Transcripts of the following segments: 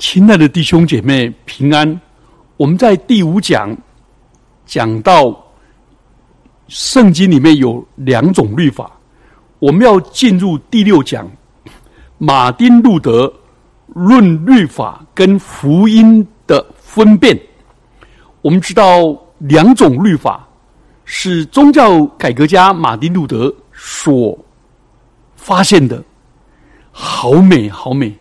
亲爱的弟兄姐妹，平安！我们在第五讲讲到圣经里面有两种律法，我们要进入第六讲，马丁路德论律法跟福音的分辨。我们知道两种律法是宗教改革家马丁路德所发现的，好美，好美。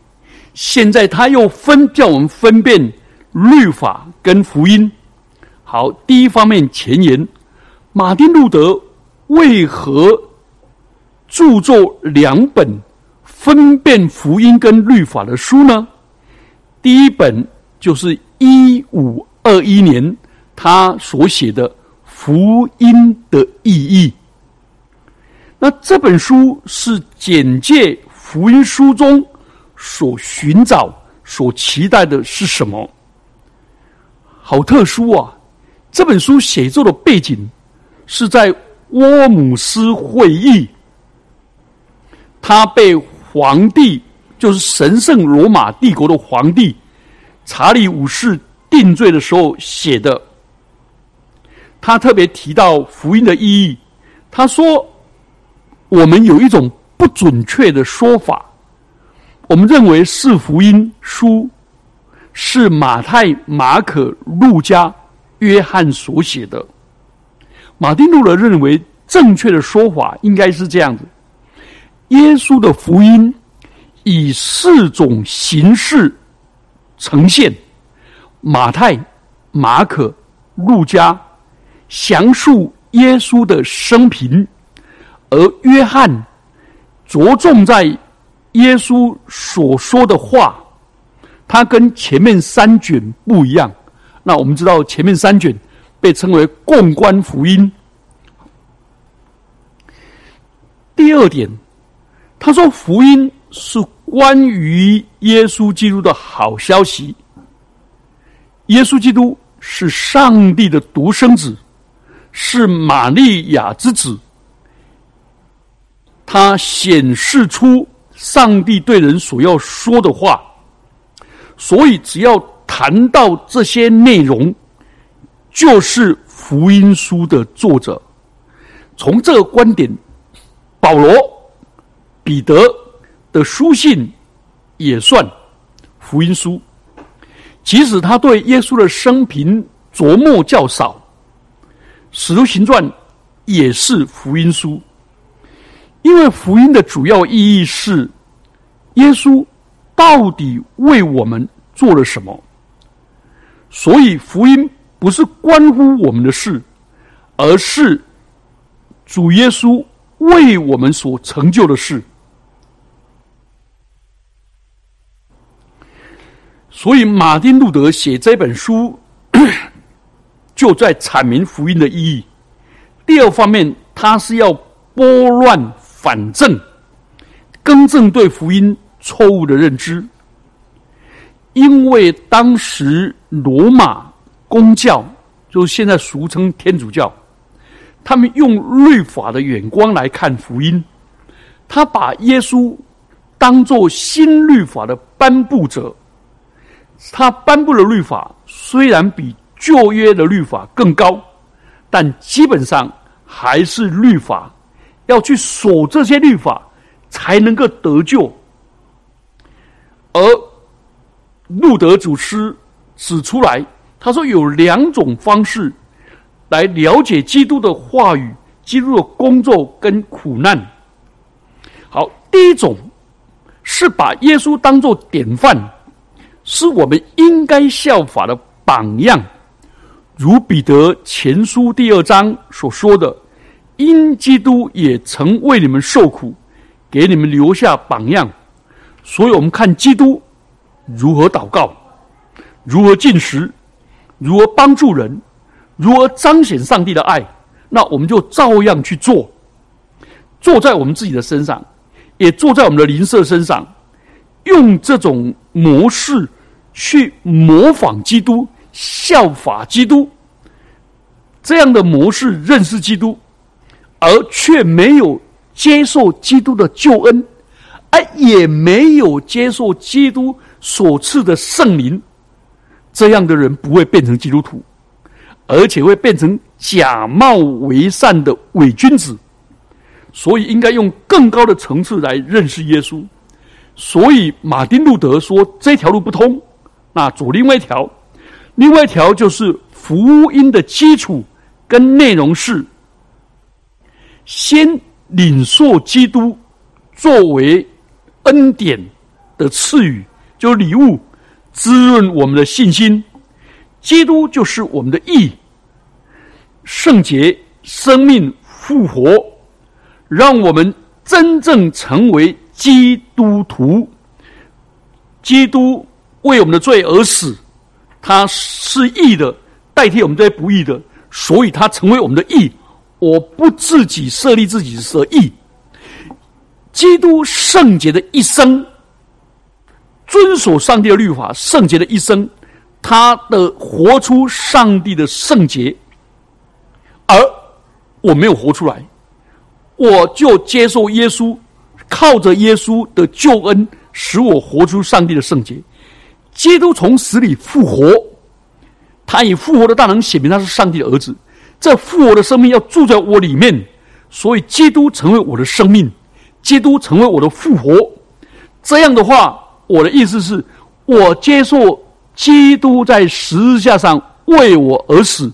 现在他又分叫我们分辨律法跟福音。好，第一方面前言，马丁路德为何著作两本分辨福音跟律法的书呢？第一本就是一五二一年他所写的《福音的意义》。那这本书是简介福音书中。所寻找、所期待的是什么？好特殊啊！这本书写作的背景是在沃姆斯会议，他被皇帝，就是神圣罗马帝国的皇帝查理五世定罪的时候写的。他特别提到福音的意义，他说：“我们有一种不准确的说法。”我们认为四福音书是马太、马可、路加、约翰所写的。马丁路德认为正确的说法应该是这样子：耶稣的福音以四种形式呈现。马太、马可、路加详述耶稣的生平，而约翰着重在。耶稣所说的话，他跟前面三卷不一样。那我们知道，前面三卷被称为共观福音。第二点，他说福音是关于耶稣基督的好消息。耶稣基督是上帝的独生子，是玛利亚之子，他显示出。上帝对人所要说的话，所以只要谈到这些内容，就是福音书的作者。从这个观点，保罗、彼得的书信也算福音书，即使他对耶稣的生平琢磨较少，使徒行传也是福音书。因为福音的主要意义是，耶稣到底为我们做了什么？所以福音不是关乎我们的事，而是主耶稣为我们所成就的事。所以马丁路德写这本书，就在阐明福音的意义。第二方面，他是要拨乱。反正，更正对福音错误的认知，因为当时罗马公教，就是现在俗称天主教，他们用律法的眼光来看福音，他把耶稣当做新律法的颁布者，他颁布的律法虽然比旧约的律法更高，但基本上还是律法。要去守这些律法，才能够得救。而路德祖师指出来，他说有两种方式来了解基督的话语、基督的工作跟苦难。好，第一种是把耶稣当作典范，是我们应该效法的榜样，如彼得前书第二章所说的。因基督也曾为你们受苦，给你们留下榜样，所以我们看基督如何祷告，如何进食，如何帮助人，如何彰显上帝的爱，那我们就照样去做，做在我们自己的身上，也做在我们的邻舍身上，用这种模式去模仿基督，效法基督，这样的模式认识基督。而却没有接受基督的救恩，而也没有接受基督所赐的圣灵，这样的人不会变成基督徒，而且会变成假冒为善的伪君子。所以，应该用更高的层次来认识耶稣。所以，马丁路德说这条路不通，那走另外一条。另外一条就是福音的基础跟内容是：先领受基督作为恩典的赐予，就礼物，滋润我们的信心。基督就是我们的义、圣洁、生命、复活，让我们真正成为基督徒。基督为我们的罪而死。他是义的，代替我们这些不义的，所以他成为我们的义。我不自己设立自己的义。基督圣洁的一生，遵守上帝的律法，圣洁的一生，他的活出上帝的圣洁，而我没有活出来，我就接受耶稣，靠着耶稣的救恩，使我活出上帝的圣洁。基督从死里复活，他以复活的大能显明他是上帝的儿子。这复活的生命要住在我里面，所以基督成为我的生命，基督成为我的复活。这样的话，我的意思是，我接受基督在十字架上为我而死，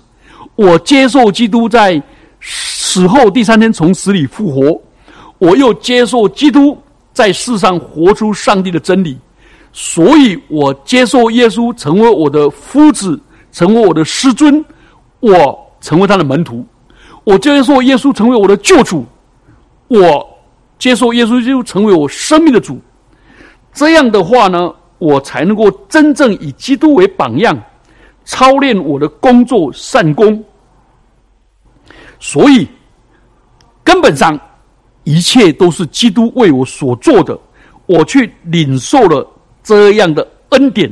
我接受基督在死后第三天从死里复活，我又接受基督在世上活出上帝的真理。所以我接受耶稣成为我的夫子，成为我的师尊，我成为他的门徒。我接受耶稣成为我的救主，我接受耶稣就成为我生命的主。这样的话呢，我才能够真正以基督为榜样，操练我的工作善功。所以根本上一切都是基督为我所做的，我去领受了。这样的恩典，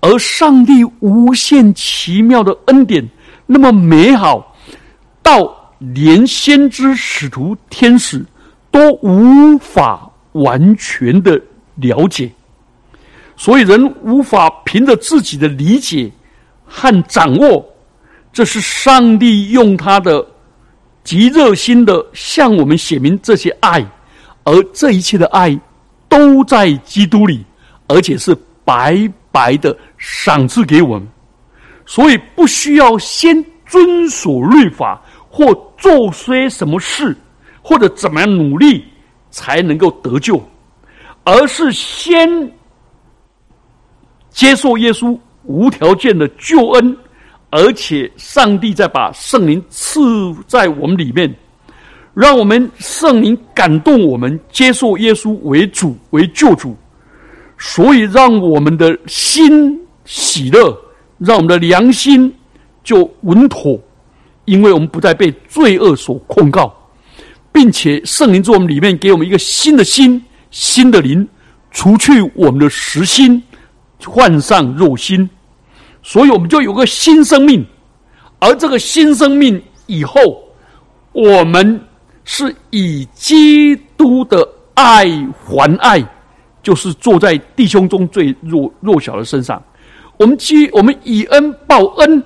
而上帝无限奇妙的恩典那么美好，到连先知、使徒、天使都无法完全的了解，所以人无法凭着自己的理解和掌握，这是上帝用他的极热心的向我们写明这些爱，而这一切的爱都在基督里。而且是白白的赏赐给我们，所以不需要先遵守律法或做些什么事，或者怎么样努力才能够得救，而是先接受耶稣无条件的救恩，而且上帝再把圣灵赐在我们里面，让我们圣灵感动我们，接受耶稣为主为救主。所以，让我们的心喜乐，让我们的良心就稳妥，因为我们不再被罪恶所控告，并且圣灵在我们里面给我们一个新的心、新的灵，除去我们的实心，换上肉心，所以我们就有个新生命。而这个新生命以后，我们是以基督的爱还爱。就是坐在弟兄中最弱弱小的身上，我们基于我们以恩报恩，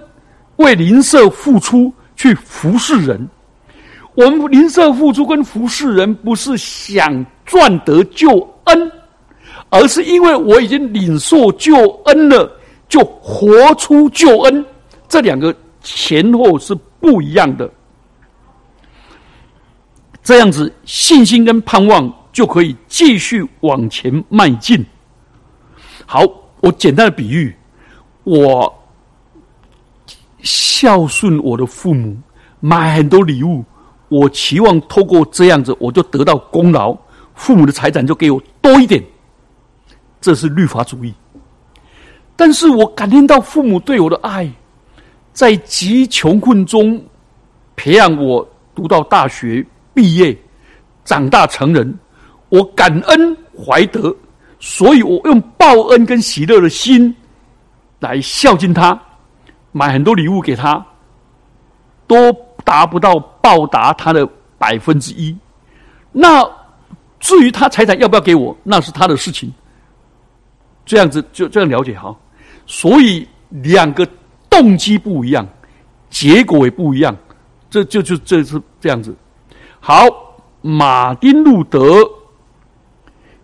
为邻舍付出去服侍人。我们邻舍付出跟服侍人，不是想赚得救恩，而是因为我已经领受救恩了，就活出救恩。这两个前后是不一样的。这样子，信心跟盼望。就可以继续往前迈进。好，我简单的比喻，我孝顺我的父母，买很多礼物，我期望透过这样子，我就得到功劳，父母的财产就给我多一点。这是律法主义。但是我感应到父母对我的爱，在极穷困中培养我，读到大学毕业，长大成人。我感恩怀德，所以我用报恩跟喜乐的心来孝敬他，买很多礼物给他，都达不到报答他的百分之一。那至于他财产要不要给我，那是他的事情。这样子就这样了解哈。所以两个动机不一样，结果也不一样，这就就这是这样子。好，马丁路德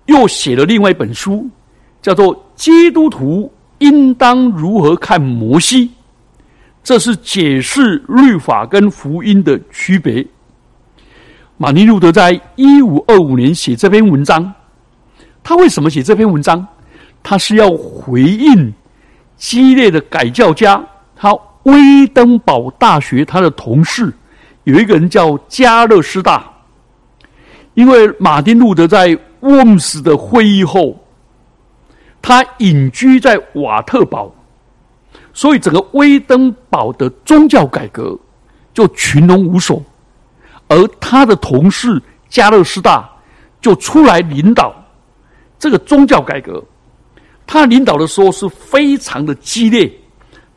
又写了另外一本书，叫做《基督徒应当如何看摩西》，这是解释律法跟福音的区别。马丁路德在一五二五年写这篇文章，他为什么写这篇文章？他是要回应激烈的改教家，他威登堡大学他的同事有一个人叫加勒斯大，因为马丁路德在沃姆斯的会议后，他隐居在瓦特堡，所以整个威登堡的宗教改革就群龙无首。而他的同事加勒斯大就出来领导这个宗教改革。他领导的时候是非常的激烈。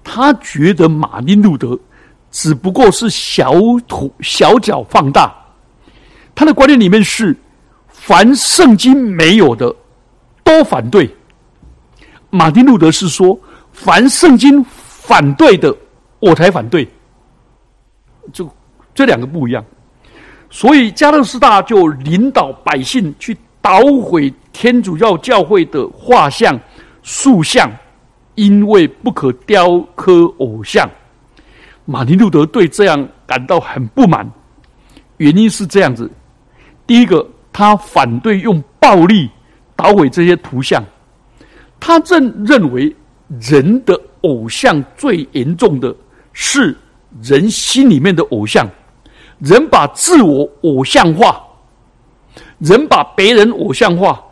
他觉得马丁路德只不过是小土小脚放大。他的观念里面是：凡圣经没有的都反对。马丁路德是说：凡圣经反对的，我才反对。就这两个不一样。所以加勒斯大就领导百姓去捣毁天主教教会的画像、塑像，因为不可雕刻偶像。马丁路德对这样感到很不满，原因是这样子：第一个，他反对用暴力捣毁这些图像；他正认为人的偶像最严重的是人心里面的偶像。人把自我偶像化，人把别人偶像化，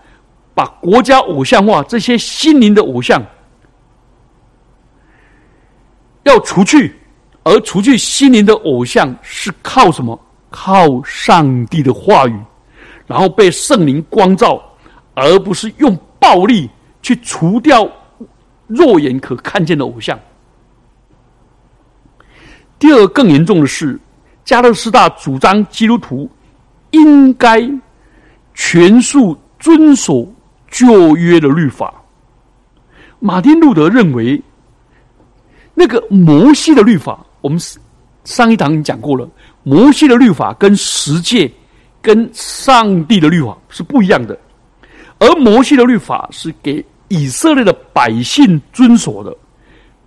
把国家偶像化，这些心灵的偶像要除去，而除去心灵的偶像是靠什么？靠上帝的话语，然后被圣灵光照，而不是用暴力去除掉肉眼可看见的偶像。第二，更严重的是。加勒斯大主张基督徒应该全数遵守旧约的律法。马丁路德认为，那个摩西的律法，我们上一堂已经讲过了。摩西的律法跟十诫、跟上帝的律法是不一样的，而摩西的律法是给以色列的百姓遵守的，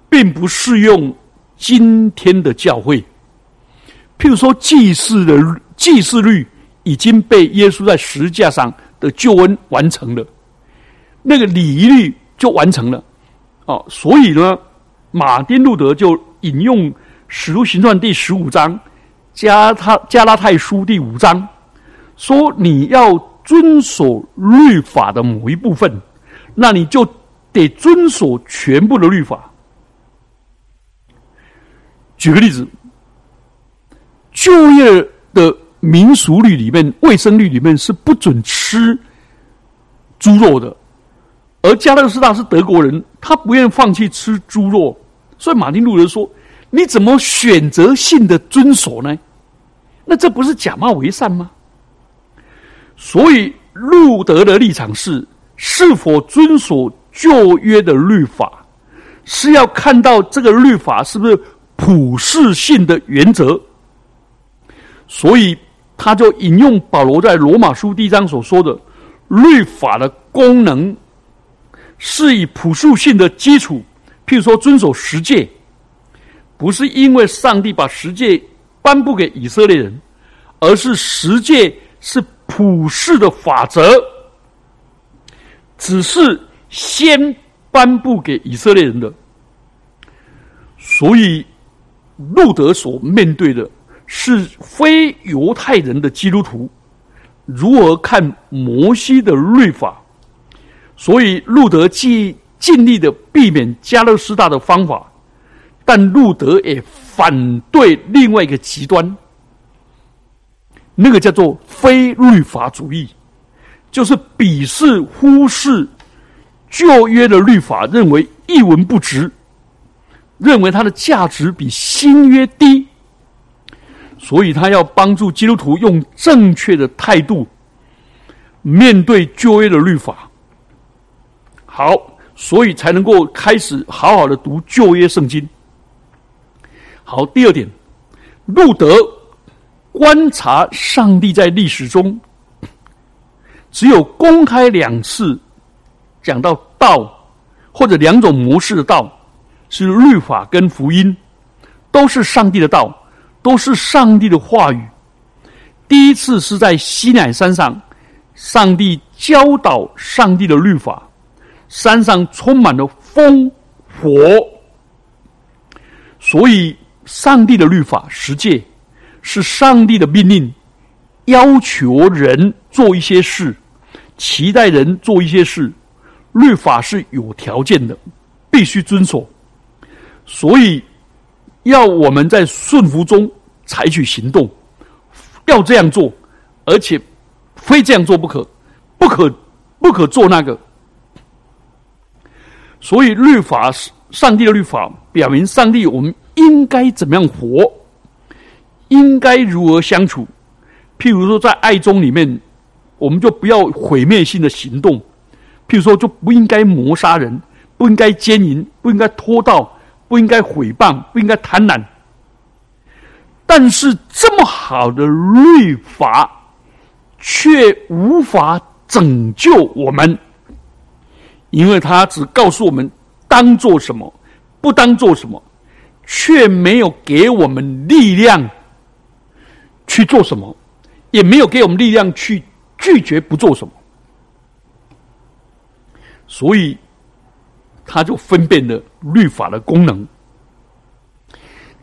并不适用今天的教会。譬如说，祭祀的祭祀律已经被耶稣在十字架上的救恩完成了，那个礼仪律就完成了。哦，所以呢，马丁路德就引用《使徒行传》第十五章、加他加拉太书第五章，说你要遵守律法的某一部分，那你就得遵守全部的律法。举个例子。就业的民俗律里面、卫生律里面是不准吃猪肉的，而加勒斯大是德国人，他不愿放弃吃猪肉，所以马丁路德说：“你怎么选择性的遵守呢？那这不是假冒为善吗？”所以路德的立场是：是否遵守旧约的律法，是要看到这个律法是不是普世性的原则。所以，他就引用保罗在罗马书第一章所说的：“律法的功能是以朴素性的基础，譬如说遵守十诫，不是因为上帝把十诫颁布给以色列人，而是十诫是普世的法则，只是先颁布给以色列人的。所以，路德所面对的。”是非犹太人的基督徒如何看摩西的律法？所以路德既尽力的避免加勒斯大的方法，但路德也反对另外一个极端，那个叫做非律法主义，就是鄙视、忽视旧约的律法，认为一文不值，认为它的价值比新约低。所以他要帮助基督徒用正确的态度面对旧约的律法。好，所以才能够开始好好的读旧约圣经。好，第二点，路德观察上帝在历史中只有公开两次讲到道，或者两种模式的道，是律法跟福音，都是上帝的道，都是上帝的话语。第一次是在西乃山上，上帝教导上帝的律法，山上充满了风火，所以。上帝的律法十诫是上帝的命令，要求人做一些事，期待人做一些事。律法是有条件的，必须遵守。所以要我们在顺服中采取行动，要这样做，而且非这样做不可，不可不可做那个。所以律法是上帝的律法，表明上帝我们。应该怎么样活？应该如何相处？譬如说，在爱中里面，我们就不要毁灭性的行动。譬如说，就不应该谋杀人，不应该奸淫，不应该拖盗，不应该毁谤，不应该贪婪。但是，这么好的律法，却无法拯救我们，因为他只告诉我们当做什么，不当做什么。却没有给我们力量去做什么，也没有给我们力量去拒绝不做什么，所以他就分辨了律法的功能。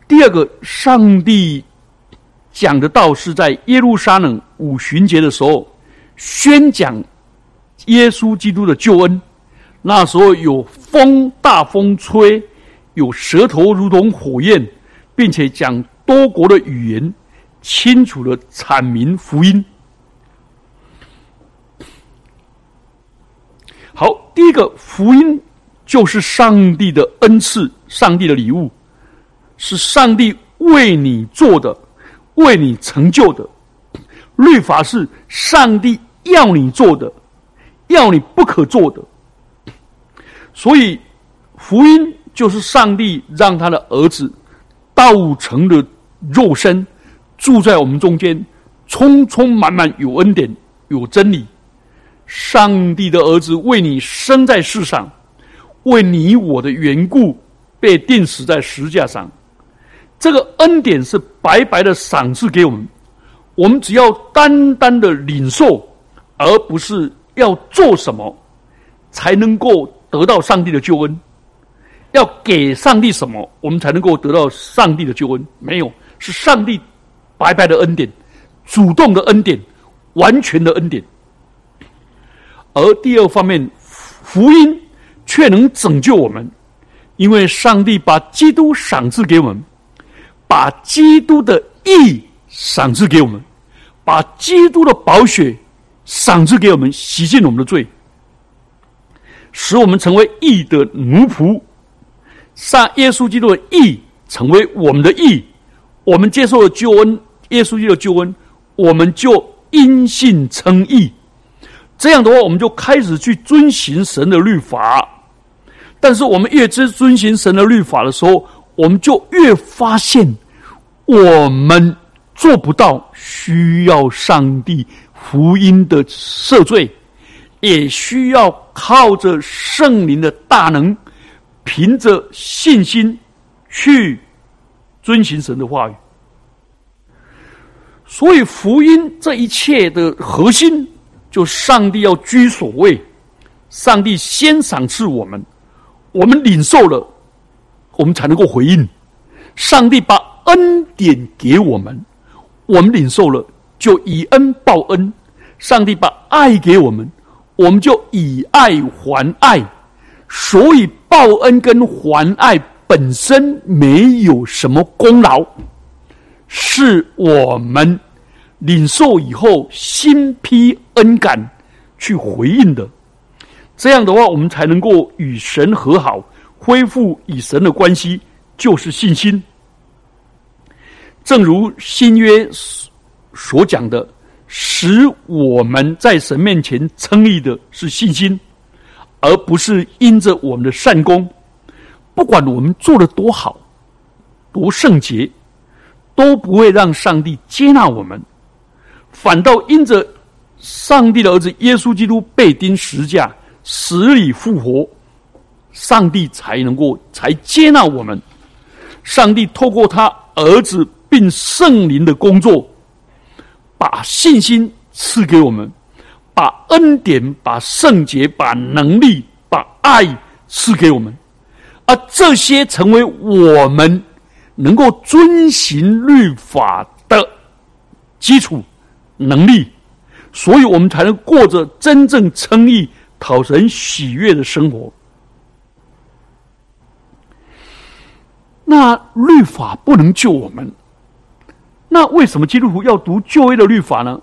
第二个，上帝讲的道是在耶路撒冷五旬节的时候宣讲耶稣基督的救恩，那时候有风大风吹。有舌头如同火焰，并且讲多国的语言，清楚的阐明福音。好，第一个福音就是上帝的恩赐，上帝的礼物，是上帝为你做的，为你成就的。律法是上帝要你做的，要你不可做的。所以福音。就是上帝让他的儿子道成的肉身住在我们中间，充充满满有恩典有真理。上帝的儿子为你生在世上，为你我的缘故被钉死在石架上。这个恩典是白白的赏赐给我们，我们只要单单的领受，而不是要做什么才能够得到上帝的救恩。要给上帝什么，我们才能够得到上帝的救恩？没有，是上帝白白的恩典，主动的恩典，完全的恩典。而第二方面，福音却能拯救我们，因为上帝把基督赏赐给我们，把基督的义赏赐给我们，把基督的宝血赏赐给我们，洗净我们的罪，使我们成为义的奴仆。上耶稣基督的义成为我们的义，我们接受了救恩，耶稣基督的救恩，我们就因信称义。这样的话，我们就开始去遵行神的律法。但是，我们越知遵行神的律法的时候，我们就越发现我们做不到，需要上帝福音的赦罪，也需要靠着圣灵的大能。凭着信心去遵行神的话语，所以福音这一切的核心，就上帝要居所位，上帝先赏赐我们，我们领受了，我们才能够回应。上帝把恩典给我们，我们领受了，就以恩报恩；上帝把爱给我们，我们就以爱还爱。所以报恩跟还爱本身没有什么功劳，是我们领受以后心披恩感去回应的。这样的话，我们才能够与神和好，恢复与神的关系，就是信心。正如新约所讲的，使我们在神面前称义的是信心。而不是因着我们的善功。不管我们做的多好、多圣洁，都不会让上帝接纳我们。反倒因着上帝的儿子耶稣基督被钉十架、死里复活，上帝才能够才接纳我们。上帝透过他儿子并圣灵的工作，把信心赐给我们，把恩典、把圣洁、把能力、把爱赐给我们，而这些成为我们能够遵行律法的基础能力，所以我们才能过着真正称义、讨神喜悦的生活。那律法不能救我们，那为什么基督徒要读旧约的律法呢？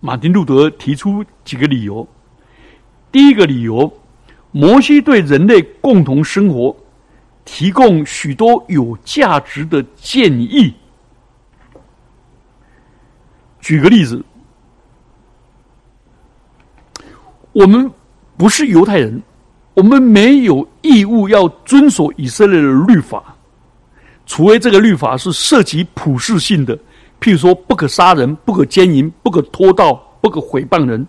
马丁路德提出几个理由。第一个理由，摩西对人类共同生活提供许多有价值的建议。举个例子，我们不是犹太人，我们没有义务要遵守以色列的律法。除非这个律法是涉及普世性的，譬如说不可杀人、不可奸淫、不可偷盗、不可毁谤人，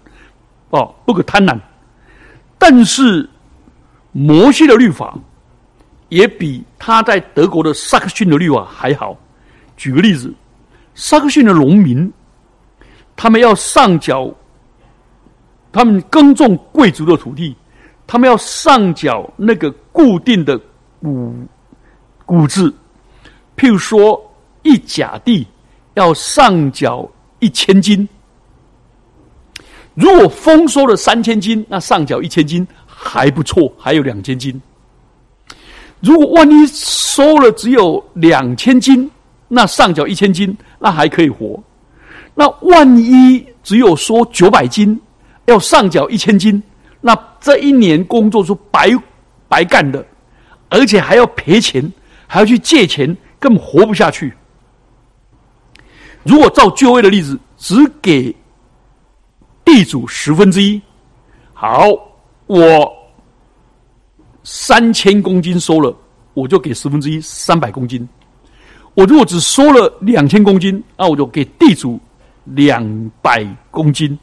哦，不可贪婪。但是摩西的律法也比他在德国的萨克逊的律法还好。举个例子，萨克逊的农民，他们要上缴，他们耕种贵族的土地，他们要上缴那个固定的谷谷子。譬如说，一甲地要上缴一千斤，如果丰收了三千斤，那上缴一千斤还不错，还有两千斤。如果万一收了只有两千斤，那上缴一千斤，那还可以活。那万一只有收九百斤，要上缴一千斤，那这一年工作是白白干的，而且还要赔钱，还要去借钱。根本活不下去。如果照就位的例子，只给地主十分之一，好，我三千公斤收了，我就给十分之一，三百公斤。我如果只收了两千公斤，那我就给地主两百公斤。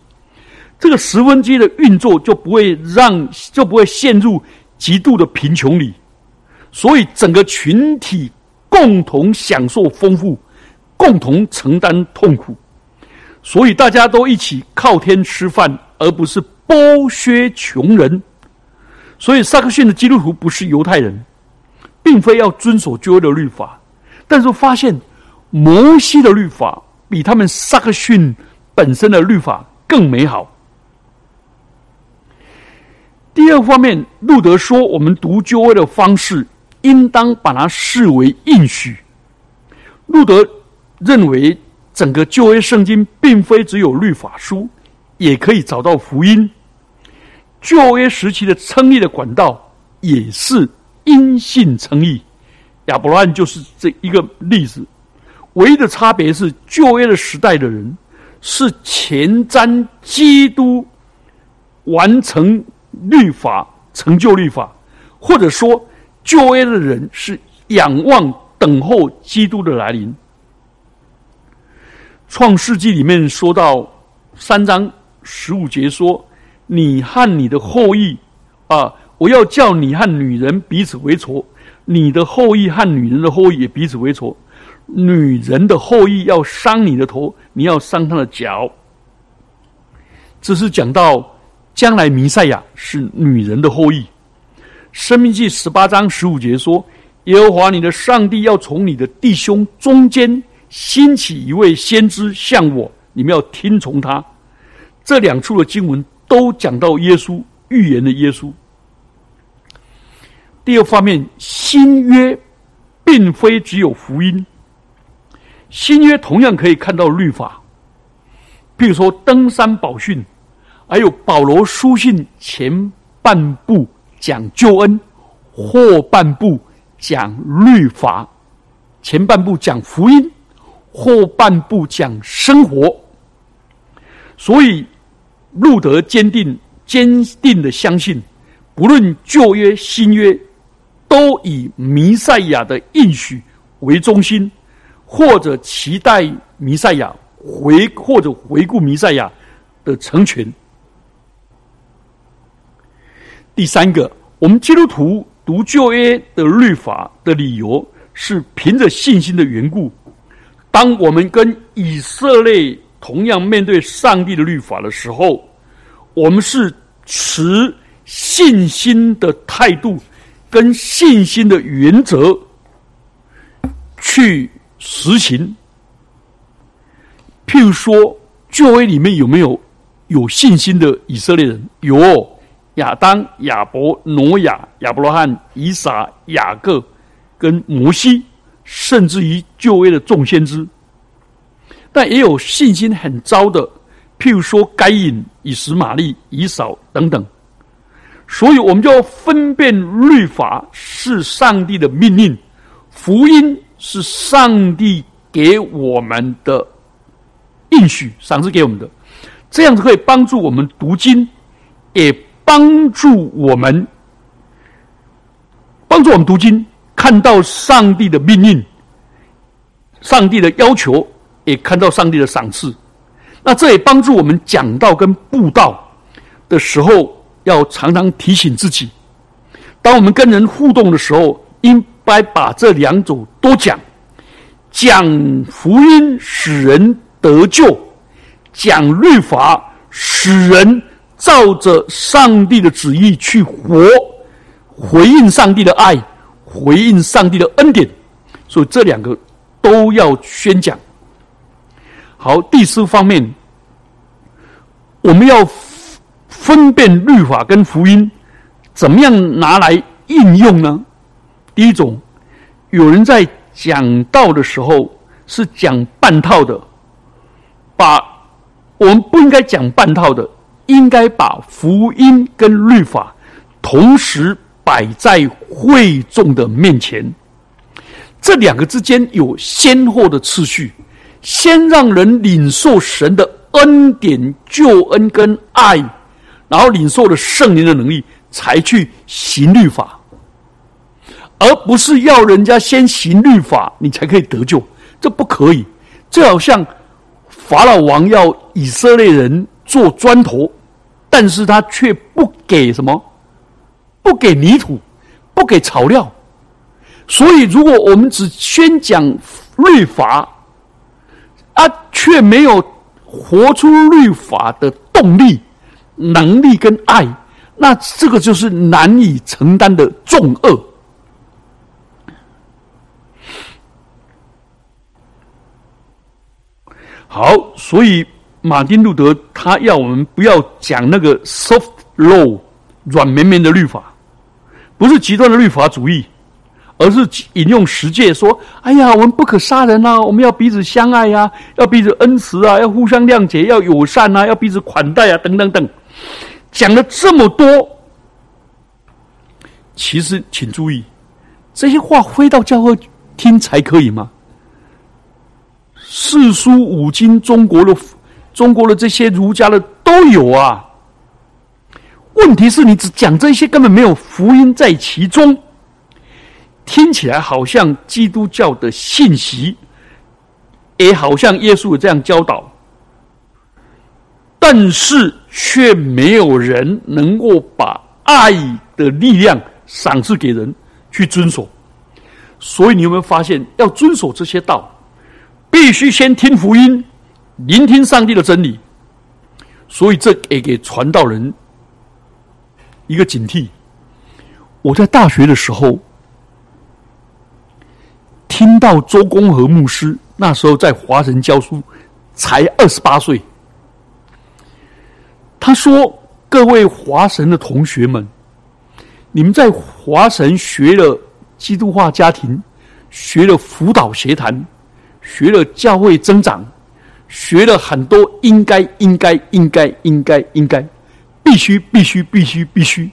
这个十分之一的运作就不会让，就不会陷入极度的贫穷里，所以整个群体。共同享受丰富，共同承担痛苦，所以大家都一起靠天吃饭，而不是剥削穷人。所以萨克逊的基督徒不是犹太人，并非要遵守旧约的律法，但是发现摩西的律法比他们萨克逊本身的律法更美好。第二方面，路德说，我们读旧约的方式。应当把它视为应许。路德认为，整个旧约圣经并非只有律法书，也可以找到福音。旧约时期的称义的管道也是因信称义。亚伯拉罕就是这一个例子。唯一的差别是，旧约的时代的人是前瞻基督完成律法、成就律法，或者说。旧约的人是仰望、等候基督的来临。创世纪里面说到三章十五节说：“你和你的后裔啊，我要叫你和女人彼此为仇；你的后裔和女人的后裔也彼此为仇。女人的后裔要伤你的头，你要伤他的脚。”这是讲到将来弥赛亚是女人的后裔。生命记十八章十五节说：“耶和华你的上帝要从你的弟兄中间兴起一位先知，向我，你们要听从他。”这两处的经文都讲到耶稣预言的耶稣。第二方面，新约并非只有福音，新约同样可以看到律法，比如说登山宝训，还有保罗书信前半部。讲救恩，后半部讲律法，前半部讲福音，后半部讲生活。所以路德坚定、坚定的相信，不论旧约新约，都以弥赛亚的应许为中心，或者期待弥赛亚回，或者回顾弥赛亚的成全。第三个，我们基督徒读旧约的律法的理由是凭着信心的缘故。当我们跟以色列同样面对上帝的律法的时候，我们是持信心的态度跟信心的原则去实行。譬如说，旧约里面有没有有信心的以色列人？有。亚当、亚伯、挪亚、亚伯拉罕、以撒、雅各，跟摩西，甚至于旧约的众先知，但也有信心很糟的，譬如说该隐、以实玛利、以扫等等。所以，我们就要分辨律法是上帝的命令，福音是上帝给我们的应许，赏赐给我们的，这样子可以帮助我们读经，也。帮助我们，帮助我们读经，看到上帝的命令，上帝的要求，也看到上帝的赏赐。那这也帮助我们讲道跟布道的时候，要常常提醒自己：当我们跟人互动的时候，应该把这两种都讲。讲福音使人得救，讲律法使人。照着上帝的旨意去活，回应上帝的爱，回应上帝的恩典，所以这两个都要宣讲。好，第四方面，我们要分辨律法跟福音，怎么样拿来应用呢？第一种，有人在讲道的时候是讲半套的，把我们不应该讲半套的。应该把福音跟律法同时摆在会众的面前，这两个之间有先后的次序，先让人领受神的恩典、救恩跟爱，然后领受了圣灵的能力，才去行律法，而不是要人家先行律法，你才可以得救，这不可以。就好像法老王要以色列人做砖头。但是他却不给什么，不给泥土，不给草料，所以如果我们只宣讲律法，啊，却没有活出律法的动力、能力跟爱，那这个就是难以承担的重恶。好，所以。马丁路德他要我们不要讲那个 soft law 软绵绵的律法，不是极端的律法主义，而是引用实践说：“哎呀，我们不可杀人啊，我们要彼此相爱呀，要彼此恩慈啊，要互相谅解，要友善啊，要彼此款待啊，等等等。”讲了这么多，其实请注意，这些话回到教会听才可以吗？四书五经，中国的。中国的这些儒家的都有啊，问题是你只讲这些，根本没有福音在其中。听起来好像基督教的信息，也好像耶稣这样教导，但是却没有人能够把爱的力量赏赐给人去遵守。所以你有没有发现，要遵守这些道，必须先听福音。聆听上帝的真理，所以这也给传道人一个警惕。我在大学的时候听到周公和牧师，那时候在华神教书，才二十八岁。他说：“各位华神的同学们，你们在华神学了基督化家庭，学了辅导协谈，学了教会增长。”学了很多，应该应该应该应该应该，必须必须必须必须。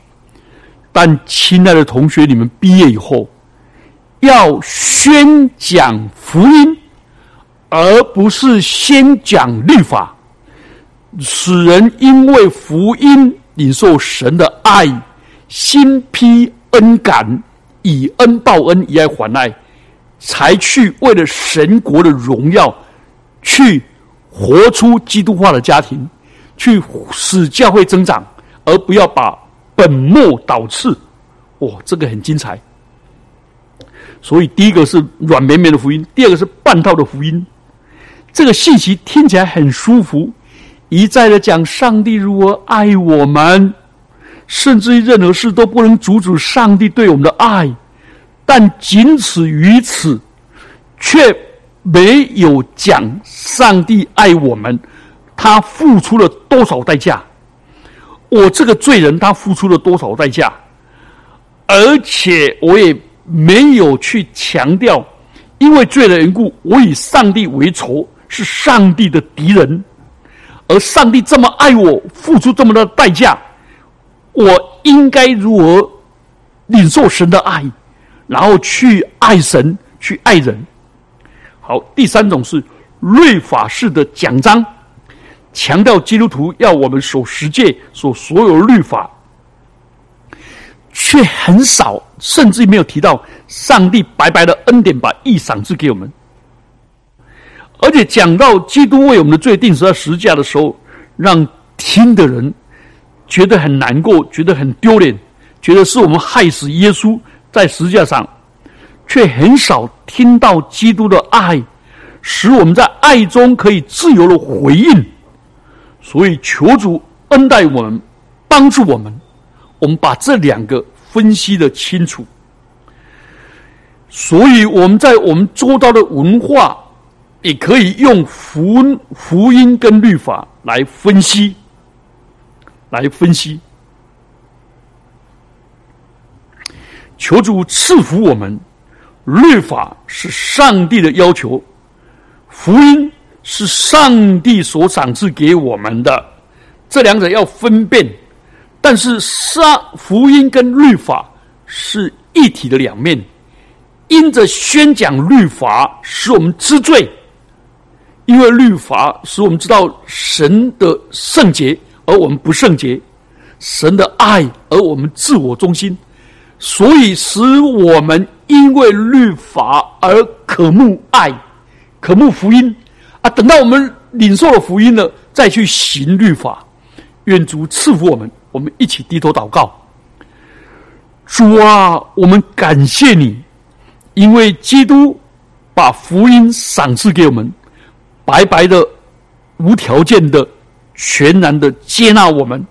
但亲爱的同学，你们毕业以后要宣讲福音，而不是先讲律法，使人因为福音领受神的爱，心披恩感，以恩报恩，以爱还爱，才去为了神国的荣耀，去活出基督化的家庭，去使教会增长，而不要把本末倒置。哇，这个很精彩。所以，第一个是软绵绵的福音，第二个是半套的福音。这个信息听起来很舒服，一再的讲上帝如何爱我们，甚至于任何事都不能阻止上帝对我们的爱，但仅此于此，却没有讲上帝爱我们，他付出了多少代价？我这个罪人，他付出了多少代价？而且我也没有去强调，因为罪的缘故，我以上帝为仇。是上帝的敌人，而上帝这么爱我，付出这么多代价，我应该如何领受神的爱，然后去爱神，去爱人？好，第三种是律法式的讲章，强调基督徒要我们守十诫，守所有律法，却很少，甚至没有提到上帝白白的恩典，把义赏赐给我们。而且讲到基督为我们的罪定死在十字架的时候，让听的人觉得很难过，觉得很丢脸，觉得是我们害死耶稣在十字架上，却很少听到基督的爱，使我们在爱中可以自由的回应。所以求主恩待我们，帮助我们，我们把这两个分析的清楚。所以我们在我们周遭的文化。也可以用福福音跟律法来分析，来分析。求主赐福我们，律法是上帝的要求，福音是上帝所赏赐给我们的，这两者要分辨。但是，杀福音跟律法是一体的两面，因着宣讲律法，使我们知罪。因为律法使我们知道神的圣洁，而我们不圣洁；神的爱，而我们自我中心，所以使我们因为律法而渴慕爱、渴慕福音啊！等到我们领受了福音了，再去行律法。愿主赐福我们，我们一起低头祷告。主啊，我们感谢你，因为基督把福音赏赐给我们。白白的、无条件的、全然的接纳我们，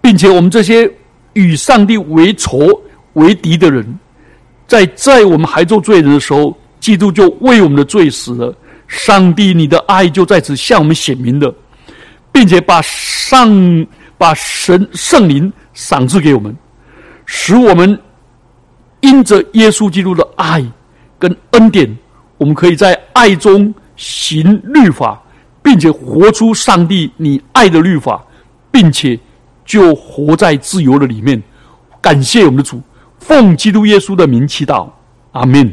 并且我们这些与上帝为仇为敌的人，在在我们还做罪人的时候，基督就为我们的罪死了。上帝，你的爱就在此向我们显明了，并且把上把神圣灵赏赐给我们，使我们因着耶稣基督的爱跟恩典，我们可以在爱中。行律法，并且活出上帝你爱的律法，并且就活在自由的里面。感谢我们的主，奉基督耶稣的名祈祷，阿门。